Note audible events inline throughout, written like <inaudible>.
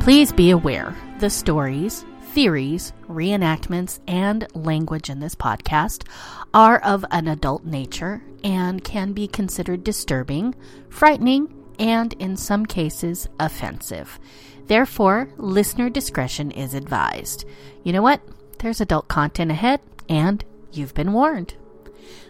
Please be aware the stories, theories, reenactments, and language in this podcast are of an adult nature and can be considered disturbing, frightening, and in some cases offensive. Therefore, listener discretion is advised. You know what? There's adult content ahead, and you've been warned.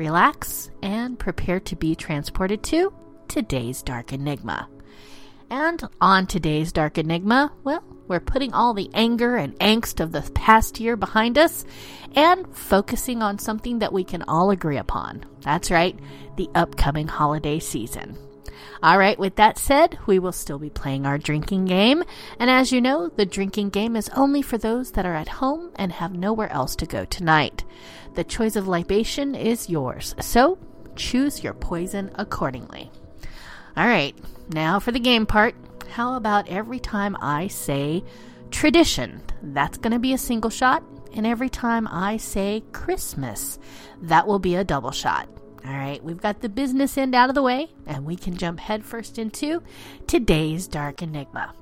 relax, and prepare to be transported to today's Dark Enigma. And on today's Dark Enigma, well, we're putting all the anger and angst of the past year behind us and focusing on something that we can all agree upon. That's right, the upcoming holiday season. All right, with that said, we will still be playing our drinking game. And as you know, the drinking game is only for those that are at home and have nowhere else to go tonight. The choice of libation is yours, so choose your poison accordingly. All right, now for the game part. How about every time I say tradition? That's going to be a single shot. And every time I say Christmas, that will be a double shot. All right, we've got the business end out of the way, and we can jump headfirst into today's Dark Enigma.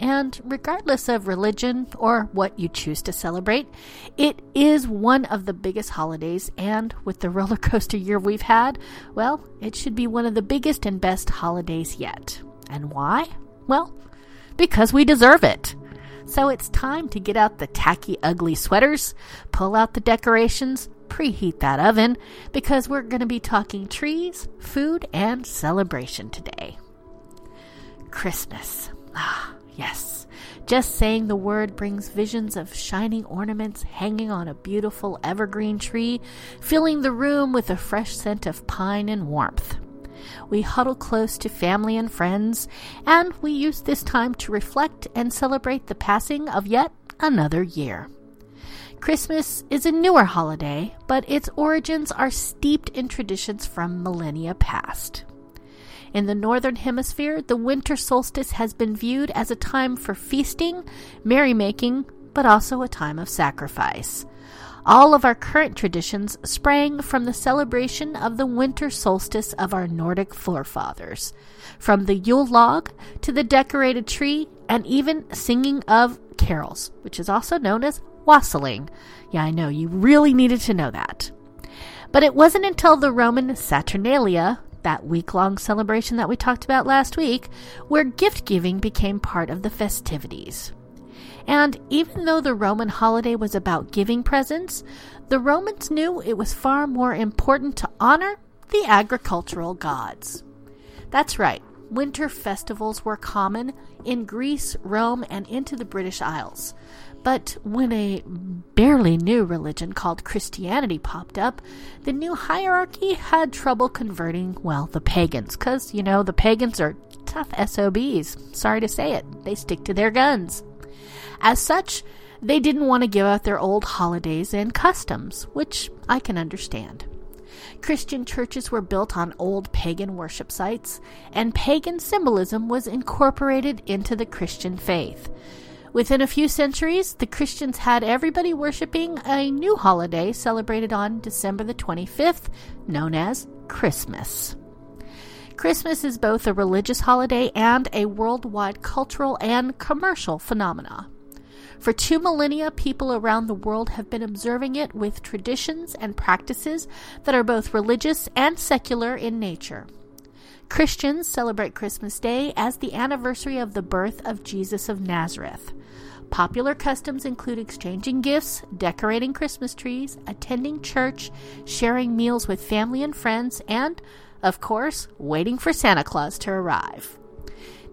And regardless of religion or what you choose to celebrate, it is one of the biggest holidays. And with the <laughs> roller coaster year we've had, well, it should be one of the biggest and best holidays yet. And why? Well, because we deserve it. So it's time to get out the tacky, ugly sweaters, pull out the decorations, preheat that oven, because we're going to be talking trees, food, and celebration today. Christmas. Ah, yes. Just saying the word brings visions of shining ornaments hanging on a beautiful evergreen tree, filling the room with a fresh scent of pine and warmth. We huddle close to family and friends, and we use this time to reflect and celebrate the passing of yet another year. Christmas is a newer holiday, but its origins are steeped in traditions from millennia past. In the Northern Hemisphere, the winter solstice has been viewed as a time for feasting, merrymaking, but also a time of sacrifice. All of our current traditions sprang from the celebration of the winter solstice of our Nordic forefathers, from the Yule log to the decorated tree, and even singing of carols, which is also known as wassailing. Yeah, I know, you really needed to know that. But it wasn't until the Roman Saturnalia that week long celebration that we talked about last week, where gift giving became part of the festivities. And even though the Roman holiday was about giving presents, the Romans knew it was far more important to honor the agricultural gods. That's right, winter festivals were common in Greece, Rome, and into the British Isles. But when a barely new religion called Christianity popped up, the new hierarchy had trouble converting, well, the pagans. Because, you know, the pagans are tough SOBs. Sorry to say it, they stick to their guns. As such, they didn't want to give up their old holidays and customs, which I can understand. Christian churches were built on old pagan worship sites, and pagan symbolism was incorporated into the Christian faith. Within a few centuries, the Christians had everybody worshiping a new holiday celebrated on December the 25th, known as Christmas. Christmas is both a religious holiday and a worldwide cultural and commercial phenomena. For two millennia, people around the world have been observing it with traditions and practices that are both religious and secular in nature. Christians celebrate Christmas Day as the anniversary of the birth of Jesus of Nazareth. Popular customs include exchanging gifts, decorating Christmas trees, attending church, sharing meals with family and friends, and, of course, waiting for Santa Claus to arrive.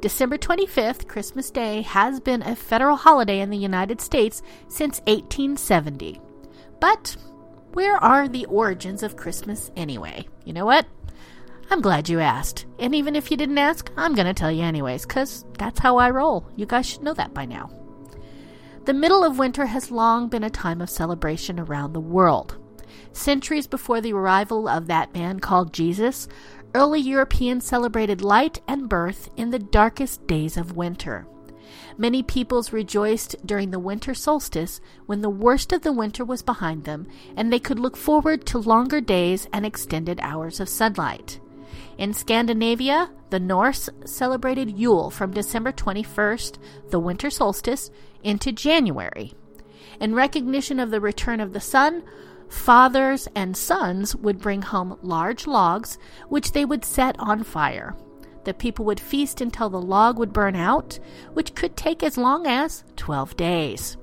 December 25th, Christmas Day, has been a federal holiday in the United States since 1870. But where are the origins of Christmas anyway? You know what? I'm glad you asked. And even if you didn't ask, I'm going to tell you anyways, because that's how I roll. You guys should know that by now. The middle of winter has long been a time of celebration around the world. Centuries before the arrival of that man called Jesus, early Europeans celebrated light and birth in the darkest days of winter. Many peoples rejoiced during the winter solstice when the worst of the winter was behind them and they could look forward to longer days and extended hours of sunlight. In Scandinavia, the Norse celebrated Yule from December 21st, the winter solstice, into January. In recognition of the return of the sun, fathers and sons would bring home large logs, which they would set on fire. The people would feast until the log would burn out, which could take as long as 12 days.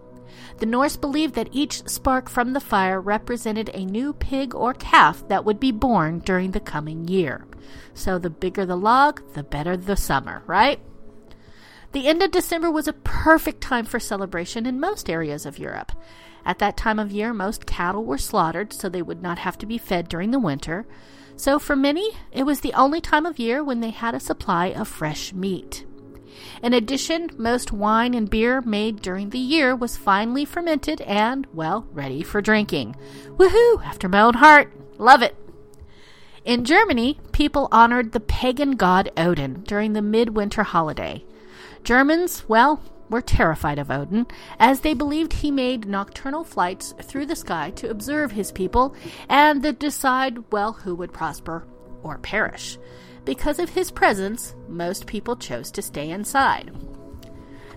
The Norse believed that each spark from the fire represented a new pig or calf that would be born during the coming year. So the bigger the log, the better the summer, right? The end of December was a perfect time for celebration in most areas of Europe. At that time of year, most cattle were slaughtered so they would not have to be fed during the winter. So for many, it was the only time of year when they had a supply of fresh meat. In addition, most wine and beer made during the year was finely fermented and, well, ready for drinking. Woohoo! After my own heart. Love it. In Germany, people honored the pagan god Odin during the midwinter holiday. Germans, well, were terrified of Odin, as they believed he made nocturnal flights through the sky to observe his people and to decide, well, who would prosper or perish. Because of his presence, most people chose to stay inside.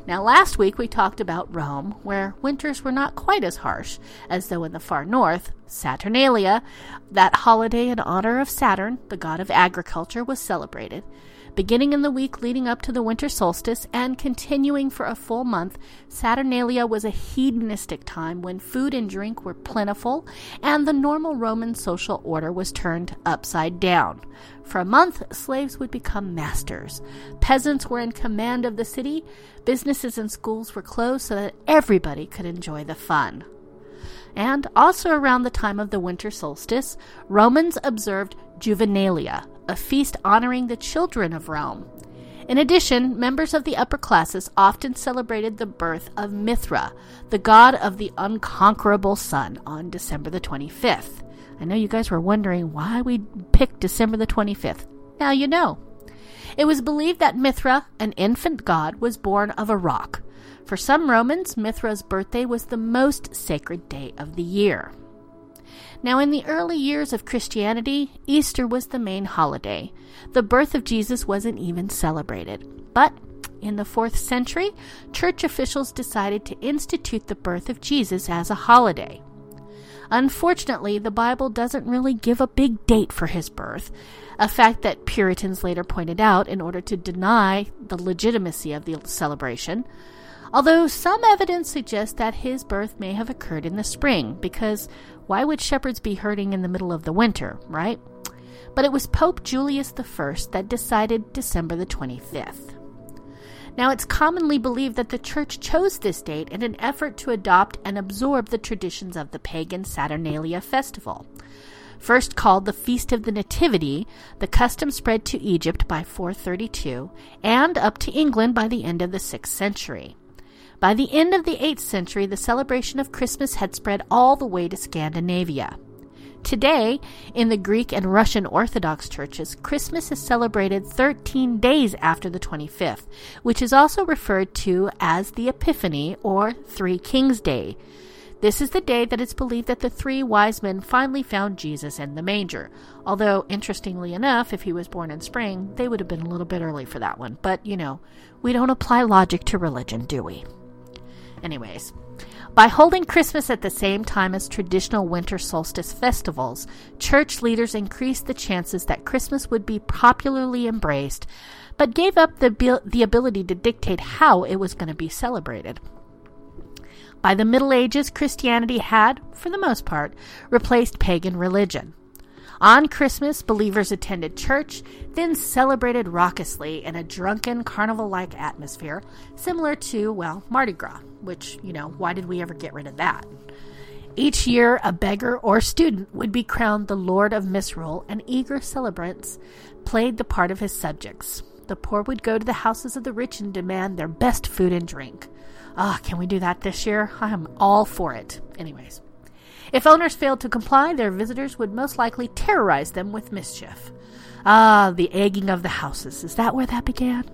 Now, last week we talked about Rome, where winters were not quite as harsh as though in the far north, Saturnalia, that holiday in honor of Saturn, the god of agriculture, was celebrated. Beginning in the week leading up to the winter solstice and continuing for a full month, Saturnalia was a hedonistic time when food and drink were plentiful and the normal Roman social order was turned upside down. For a month, slaves would become masters. Peasants were in command of the city. Businesses and schools were closed so that everybody could enjoy the fun. And also around the time of the winter solstice, Romans observed Juvenalia, a feast honoring the children of Rome. In addition, members of the upper classes often celebrated the birth of Mithra, the god of the unconquerable sun, on December the 25th. I know you guys were wondering why we picked December the 25th. Now you know. It was believed that Mithra, an infant god, was born of a rock. For some Romans, Mithra's birthday was the most sacred day of the year. Now, in the early years of Christianity, Easter was the main holiday. The birth of Jesus wasn't even celebrated. But in the fourth century, church officials decided to institute the birth of Jesus as a holiday. Unfortunately, the Bible doesn't really give a big date for his birth, a fact that Puritans later pointed out in order to deny the legitimacy of the celebration although some evidence suggests that his birth may have occurred in the spring, because why would shepherds be herding in the middle of the winter, right? But it was Pope Julius I that decided December the 25th. Now, it's commonly believed that the Church chose this date in an effort to adopt and absorb the traditions of the pagan Saturnalia festival. First called the Feast of the Nativity, the custom spread to Egypt by 432 and up to England by the end of the 6th century. By the end of the 8th century, the celebration of Christmas had spread all the way to Scandinavia. Today, in the Greek and Russian Orthodox churches, Christmas is celebrated 13 days after the 25th, which is also referred to as the Epiphany or Three Kings Day. This is the day that it's believed that the three wise men finally found Jesus in the manger. Although, interestingly enough, if he was born in spring, they would have been a little bit early for that one. But, you know, we don't apply logic to religion, do we? Anyways, by holding Christmas at the same time as traditional winter solstice festivals, church leaders increased the chances that Christmas would be popularly embraced, but gave up the, the ability to dictate how it was going to be celebrated. By the Middle Ages, Christianity had, for the most part, replaced pagan religion. On Christmas, believers attended church, then celebrated raucously in a drunken, carnival like atmosphere, similar to, well, Mardi Gras, which, you know, why did we ever get rid of that? Each year, a beggar or student would be crowned the Lord of Misrule, and eager celebrants played the part of his subjects. The poor would go to the houses of the rich and demand their best food and drink. Ah, can we do that this year? I am all for it. Anyways. If owners failed to comply, their visitors would most likely terrorize them with mischief. Ah, the egging of the houses. Is that where that began?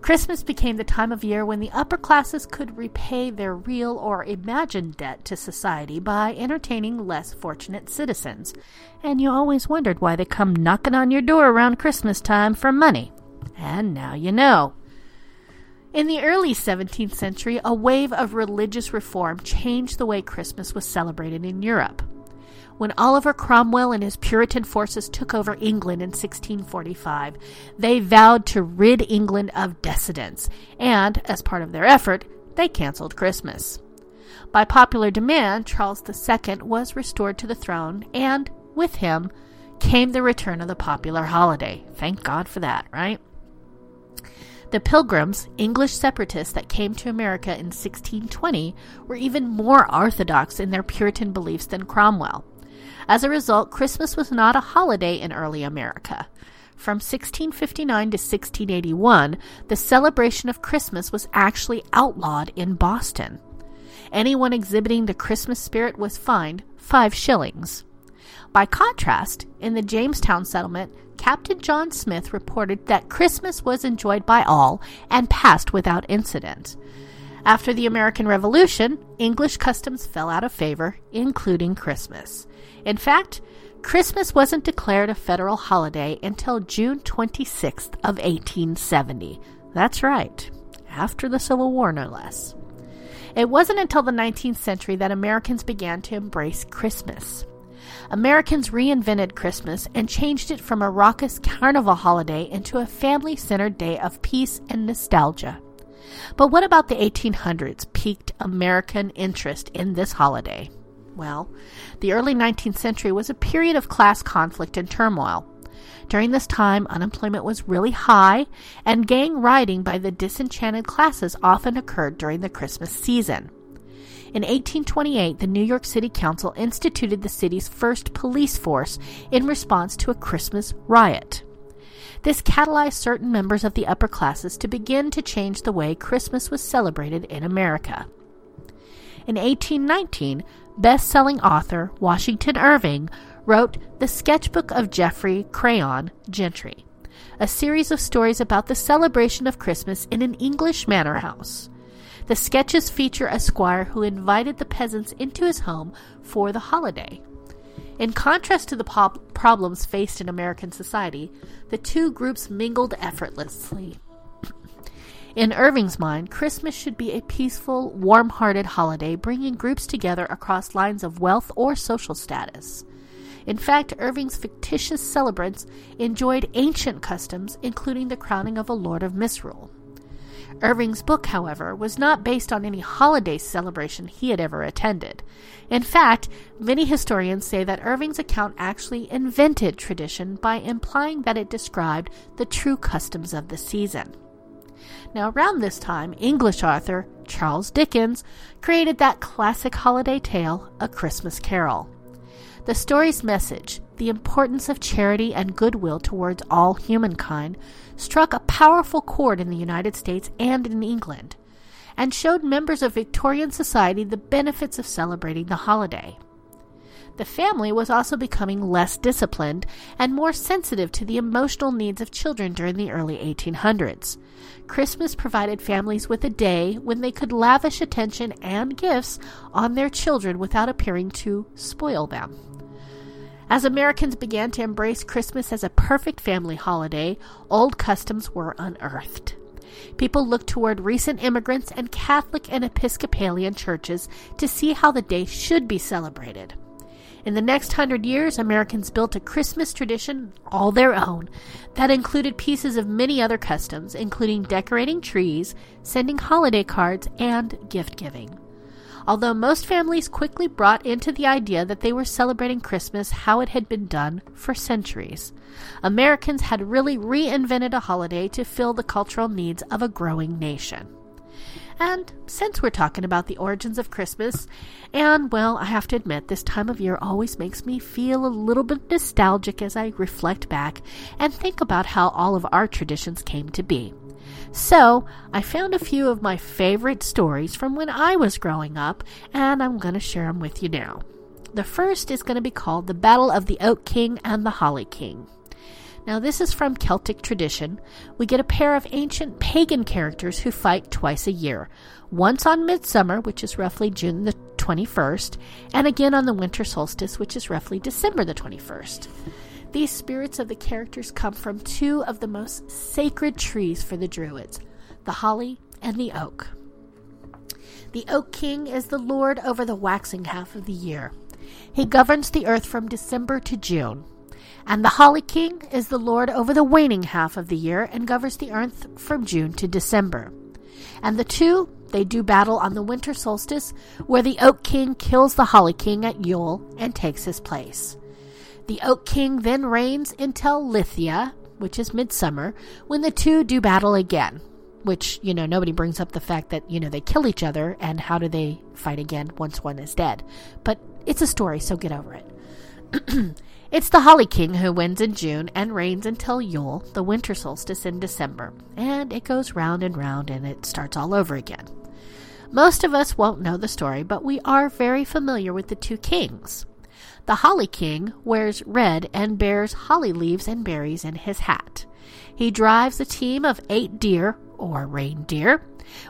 Christmas became the time of year when the upper classes could repay their real or imagined debt to society by entertaining less fortunate citizens. And you always wondered why they come knocking on your door around Christmas time for money. And now you know. In the early 17th century, a wave of religious reform changed the way Christmas was celebrated in Europe. When Oliver Cromwell and his Puritan forces took over England in 1645, they vowed to rid England of dissidents, and, as part of their effort, they canceled Christmas. By popular demand, Charles II was restored to the throne, and, with him, came the return of the popular holiday. Thank God for that, right? The Pilgrims, English separatists that came to America in 1620, were even more orthodox in their Puritan beliefs than Cromwell. As a result, Christmas was not a holiday in early America. From 1659 to 1681, the celebration of Christmas was actually outlawed in Boston. Anyone exhibiting the Christmas spirit was fined five shillings. By contrast, in the Jamestown settlement, Captain John Smith reported that Christmas was enjoyed by all and passed without incident. After the American Revolution, English customs fell out of favor, including Christmas. In fact, Christmas wasn't declared a federal holiday until June 26th of 1870. That's right, after the Civil War no less. It wasn't until the 19th century that Americans began to embrace Christmas. Americans reinvented Christmas and changed it from a raucous carnival holiday into a family centered day of peace and nostalgia. But what about the 1800s piqued American interest in this holiday? Well, the early 19th century was a period of class conflict and turmoil. During this time, unemployment was really high, and gang rioting by the disenchanted classes often occurred during the Christmas season. In 1828, the New York City Council instituted the city's first police force in response to a Christmas riot. This catalyzed certain members of the upper classes to begin to change the way Christmas was celebrated in America. In 1819, best selling author Washington Irving wrote The Sketchbook of Geoffrey Crayon Gentry, a series of stories about the celebration of Christmas in an English manor house. The sketches feature a squire who invited the peasants into his home for the holiday. In contrast to the problems faced in American society, the two groups mingled effortlessly. In Irving's mind, Christmas should be a peaceful, warm hearted holiday bringing groups together across lines of wealth or social status. In fact, Irving's fictitious celebrants enjoyed ancient customs, including the crowning of a Lord of Misrule. Irving's book, however, was not based on any holiday celebration he had ever attended. In fact, many historians say that Irving's account actually invented tradition by implying that it described the true customs of the season. Now, around this time, English author Charles Dickens created that classic holiday tale, A Christmas Carol. The story's message, the importance of charity and goodwill towards all humankind, struck a powerful chord in the United States and in England, and showed members of Victorian society the benefits of celebrating the holiday. The family was also becoming less disciplined and more sensitive to the emotional needs of children during the early 1800s. Christmas provided families with a day when they could lavish attention and gifts on their children without appearing to spoil them. As Americans began to embrace Christmas as a perfect family holiday, old customs were unearthed. People looked toward recent immigrants and Catholic and Episcopalian churches to see how the day should be celebrated. In the next hundred years, Americans built a Christmas tradition all their own that included pieces of many other customs, including decorating trees, sending holiday cards, and gift giving although most families quickly brought into the idea that they were celebrating Christmas how it had been done for centuries. Americans had really reinvented a holiday to fill the cultural needs of a growing nation. And since we're talking about the origins of Christmas, and well, I have to admit, this time of year always makes me feel a little bit nostalgic as I reflect back and think about how all of our traditions came to be. So, I found a few of my favorite stories from when I was growing up, and I'm going to share them with you now. The first is going to be called The Battle of the Oak King and the Holly King. Now, this is from Celtic tradition. We get a pair of ancient pagan characters who fight twice a year once on midsummer, which is roughly June the 21st, and again on the winter solstice, which is roughly December the 21st. These spirits of the characters come from two of the most sacred trees for the Druids the holly and the oak. The Oak King is the lord over the waxing half of the year. He governs the earth from December to June. And the Holly King is the lord over the waning half of the year and governs the earth from June to December. And the two, they do battle on the winter solstice, where the Oak King kills the Holly King at Yule and takes his place. The Oak King then reigns until Lithia, which is midsummer, when the two do battle again. Which, you know, nobody brings up the fact that, you know, they kill each other and how do they fight again once one is dead. But it's a story, so get over it. <clears throat> it's the Holly King who wins in June and reigns until Yule, the winter solstice in December. And it goes round and round and it starts all over again. Most of us won't know the story, but we are very familiar with the two kings. The Holly King wears red and bears holly leaves and berries in his hat. He drives a team of eight deer, or reindeer,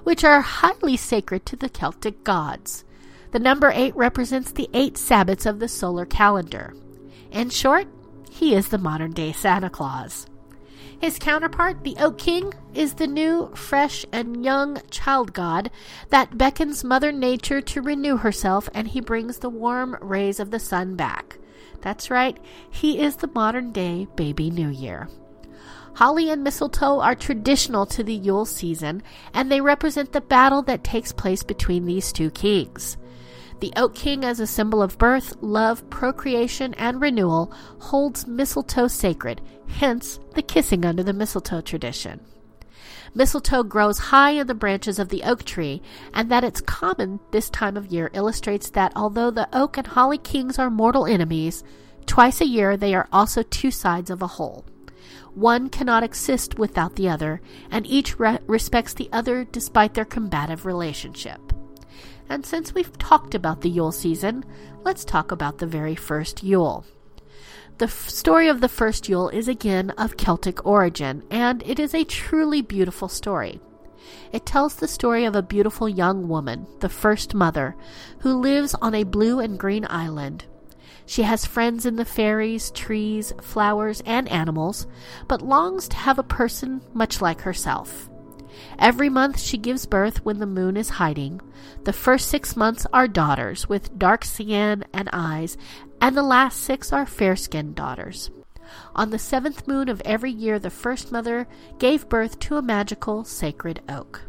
which are highly sacred to the Celtic gods. The number eight represents the eight Sabbats of the solar calendar. In short, he is the modern day Santa Claus. His counterpart, the Oak King, is the new, fresh, and young child god that beckons Mother Nature to renew herself, and he brings the warm rays of the sun back. That's right, he is the modern day baby New Year. Holly and mistletoe are traditional to the Yule season, and they represent the battle that takes place between these two kings. The Oak King, as a symbol of birth, love, procreation, and renewal, holds mistletoe sacred, hence the kissing under the mistletoe tradition. Mistletoe grows high in the branches of the oak tree, and that it's common this time of year illustrates that although the oak and holly kings are mortal enemies, twice a year they are also two sides of a whole. One cannot exist without the other, and each re- respects the other despite their combative relationship. And since we've talked about the Yule season, let's talk about the very first Yule. The f- story of the first Yule is again of Celtic origin, and it is a truly beautiful story. It tells the story of a beautiful young woman, the first mother, who lives on a blue and green island. She has friends in the fairies, trees, flowers, and animals, but longs to have a person much like herself. Every month she gives birth when the moon is hiding. The first six months are daughters with dark skin and eyes, and the last six are fair skinned daughters. On the seventh moon of every year, the first mother gave birth to a magical, sacred oak.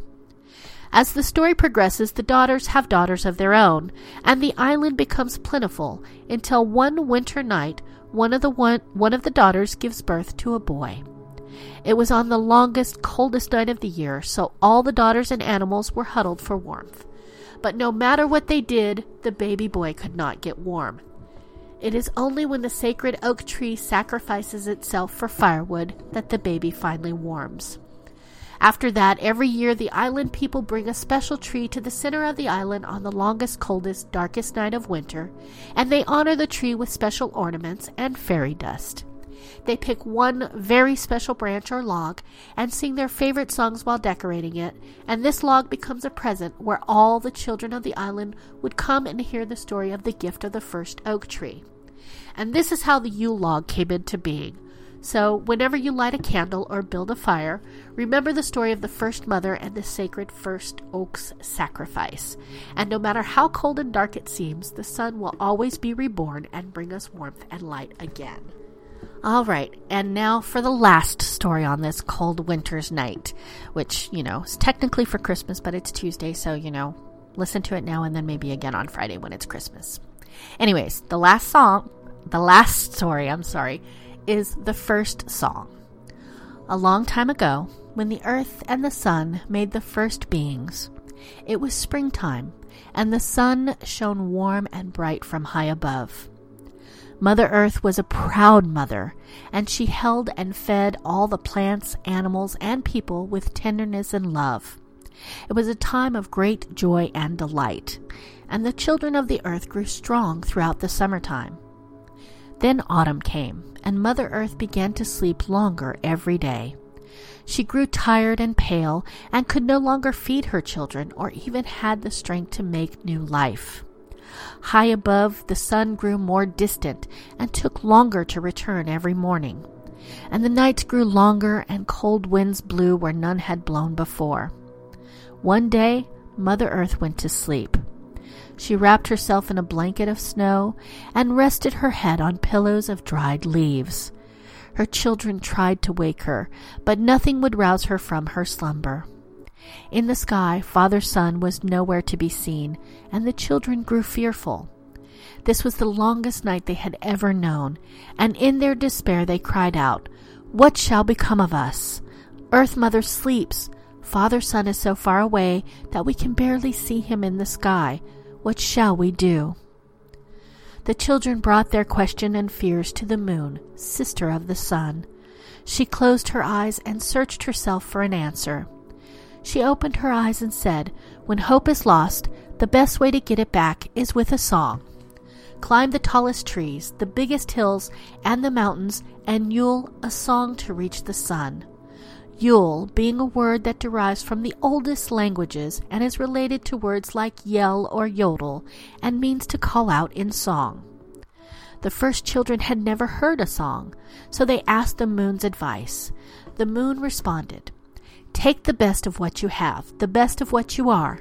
As the story progresses, the daughters have daughters of their own, and the island becomes plentiful until one winter night one of the one, one of the daughters gives birth to a boy. It was on the longest, coldest night of the year, so all the daughters and animals were huddled for warmth. But no matter what they did, the baby boy could not get warm. It is only when the sacred oak tree sacrifices itself for firewood that the baby finally warms. After that, every year the island people bring a special tree to the center of the island on the longest, coldest, darkest night of winter, and they honor the tree with special ornaments and fairy dust. They pick one very special branch or log and sing their favorite songs while decorating it, and this log becomes a present where all the children of the island would come and hear the story of the gift of the first oak tree. And this is how the Yule log came into being. So, whenever you light a candle or build a fire, remember the story of the first mother and the sacred first oak's sacrifice. And no matter how cold and dark it seems, the sun will always be reborn and bring us warmth and light again. All right, and now for the last story on this cold winter's night, which, you know, is technically for Christmas, but it's Tuesday, so, you know, listen to it now and then maybe again on Friday when it's Christmas. Anyways, the last song, the last story, I'm sorry, is the first song. A long time ago, when the earth and the sun made the first beings, it was springtime, and the sun shone warm and bright from high above. Mother Earth was a proud mother, and she held and fed all the plants, animals, and people with tenderness and love. It was a time of great joy and delight, and the children of the earth grew strong throughout the summertime. Then autumn came, and Mother Earth began to sleep longer every day. She grew tired and pale, and could no longer feed her children or even had the strength to make new life. High above, the sun grew more distant and took longer to return every morning. And the nights grew longer and cold winds blew where none had blown before. One day, Mother Earth went to sleep. She wrapped herself in a blanket of snow and rested her head on pillows of dried leaves. Her children tried to wake her, but nothing would rouse her from her slumber. In the sky, Father Sun was nowhere to be seen, and the children grew fearful. This was the longest night they had ever known, and in their despair they cried out, What shall become of us? Earth Mother sleeps. Father Sun is so far away that we can barely see him in the sky. What shall we do? The children brought their question and fears to the moon, sister of the sun. She closed her eyes and searched herself for an answer. She opened her eyes and said, When hope is lost, the best way to get it back is with a song. Climb the tallest trees, the biggest hills, and the mountains, and Yule a song to reach the sun. Yule being a word that derives from the oldest languages and is related to words like yell or yodel and means to call out in song. The first children had never heard a song, so they asked the moon's advice. The moon responded, Take the best of what you have, the best of what you are.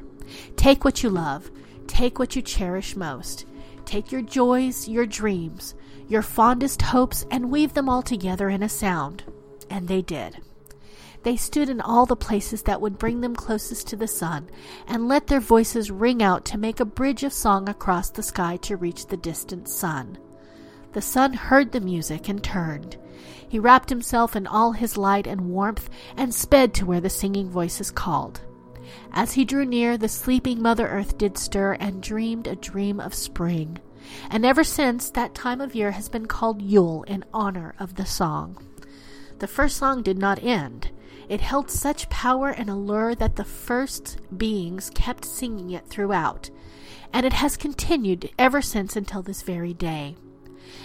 Take what you love, take what you cherish most. Take your joys, your dreams, your fondest hopes, and weave them all together in a sound. And they did. They stood in all the places that would bring them closest to the sun, and let their voices ring out to make a bridge of song across the sky to reach the distant sun. The sun heard the music and turned. He wrapped himself in all his light and warmth and sped to where the singing voices called. As he drew near, the sleeping Mother Earth did stir and dreamed a dream of spring. And ever since, that time of year has been called Yule in honor of the song. The first song did not end. It held such power and allure that the first beings kept singing it throughout, and it has continued ever since until this very day.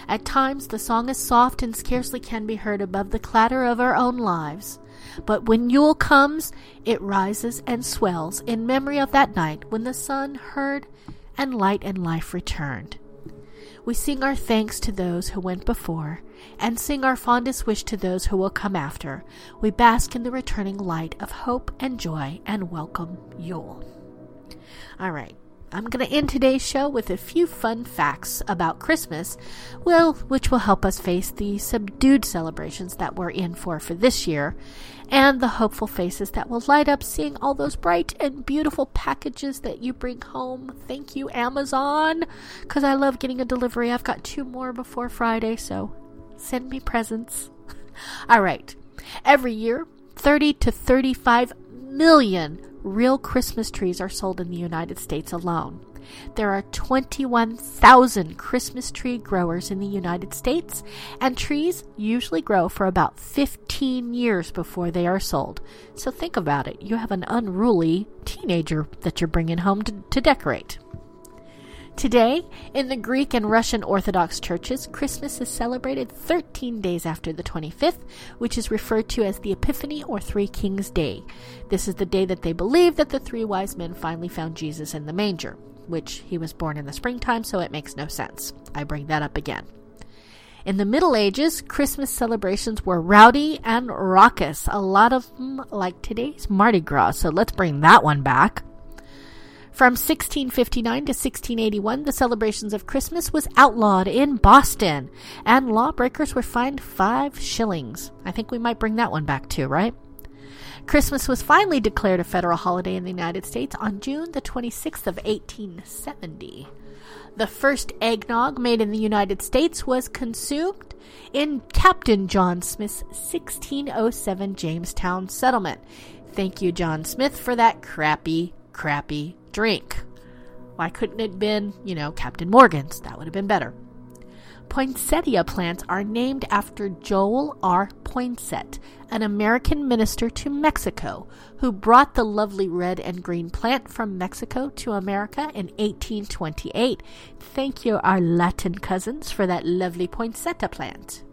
At times, the song is soft and scarcely can be heard above the clatter of our own lives. But when Yule comes, it rises and swells in memory of that night when the sun heard and light and life returned. We sing our thanks to those who went before, and sing our fondest wish to those who will come after. We bask in the returning light of hope and joy and welcome Yule. All right. I'm going to end today's show with a few fun facts about Christmas, well, which will help us face the subdued celebrations that we're in for for this year, and the hopeful faces that will light up seeing all those bright and beautiful packages that you bring home. Thank you, Amazon, because I love getting a delivery. I've got two more before Friday, so send me presents. <laughs> all right. Every year, 30 to 35 million real Christmas trees are sold in the United States alone. There are 21,000 Christmas tree growers in the United States, and trees usually grow for about 15 years before they are sold. So think about it. You have an unruly teenager that you're bringing home to, to decorate. Today, in the Greek and Russian Orthodox churches, Christmas is celebrated 13 days after the 25th, which is referred to as the Epiphany or Three Kings Day. This is the day that they believe that the three wise men finally found Jesus in the manger, which he was born in the springtime, so it makes no sense. I bring that up again. In the Middle Ages, Christmas celebrations were rowdy and raucous, a lot of them like today's Mardi Gras, so let's bring that one back. From 1659 to 1681, the celebrations of Christmas was outlawed in Boston, and lawbreakers were fined five shillings. I think we might bring that one back too, right? Christmas was finally declared a federal holiday in the United States on June the 26th of 1870. The first eggnog made in the United States was consumed in Captain John Smith's 1607 Jamestown settlement. Thank you, John Smith, for that crappy, crappy drink. Why couldn't it have been, you know, Captain Morgan's? That would have been better. Poinsettia plants are named after Joel R. Poinsett, an American minister to Mexico who brought the lovely red and green plant from Mexico to America in 1828. Thank you, our Latin cousins, for that lovely poinsettia plant.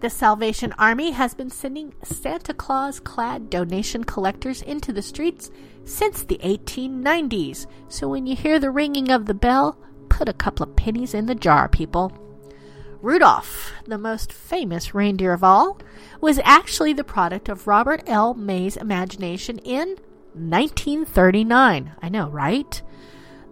The Salvation Army has been sending Santa Claus clad donation collectors into the streets since the 1890s. So when you hear the ringing of the bell, put a couple of pennies in the jar, people. Rudolph, the most famous reindeer of all, was actually the product of Robert L. May's imagination in 1939. I know, right?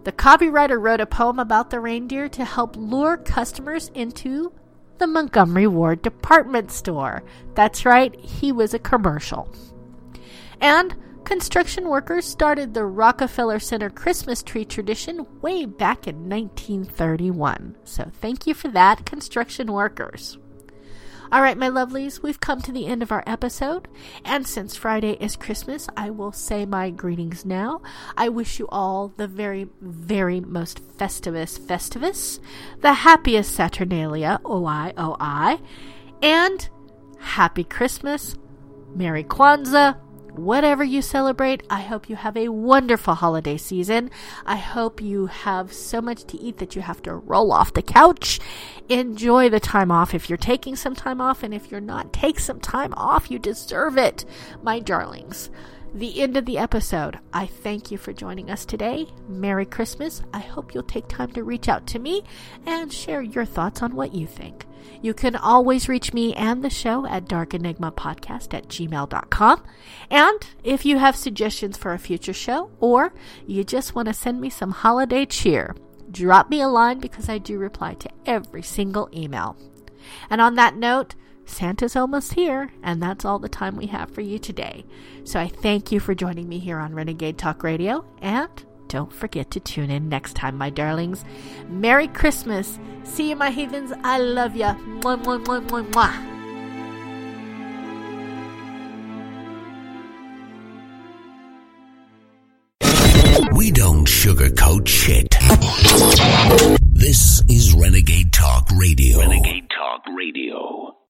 The copywriter wrote a poem about the reindeer to help lure customers into the Montgomery Ward department store. That's right, he was a commercial. And construction workers started the Rockefeller Center Christmas tree tradition way back in 1931. So thank you for that, construction workers. All right, my lovelies, we've come to the end of our episode. And since Friday is Christmas, I will say my greetings now. I wish you all the very, very most festivus festivus, the happiest Saturnalia, OI, OI, and happy Christmas, Merry Kwanzaa, whatever you celebrate, I hope you have a wonderful holiday season. I hope you have so much to eat that you have to roll off the couch. Enjoy the time off if you're taking some time off, and if you're not, take some time off. You deserve it, my darlings. The end of the episode. I thank you for joining us today. Merry Christmas. I hope you'll take time to reach out to me and share your thoughts on what you think. You can always reach me and the show at darkenigmapodcast at gmail.com. And if you have suggestions for a future show or you just want to send me some holiday cheer, drop me a line because I do reply to every single email. And on that note, Santa's almost here, and that's all the time we have for you today. So I thank you for joining me here on Renegade Talk Radio, and don't forget to tune in next time, my darlings. Merry Christmas. See you, my heathens. I love ya. Mwah, mwah, mwah, mwah, mwah. We don't sugarcoat shit. This is Renegade Talk Radio. Renegade Talk Radio.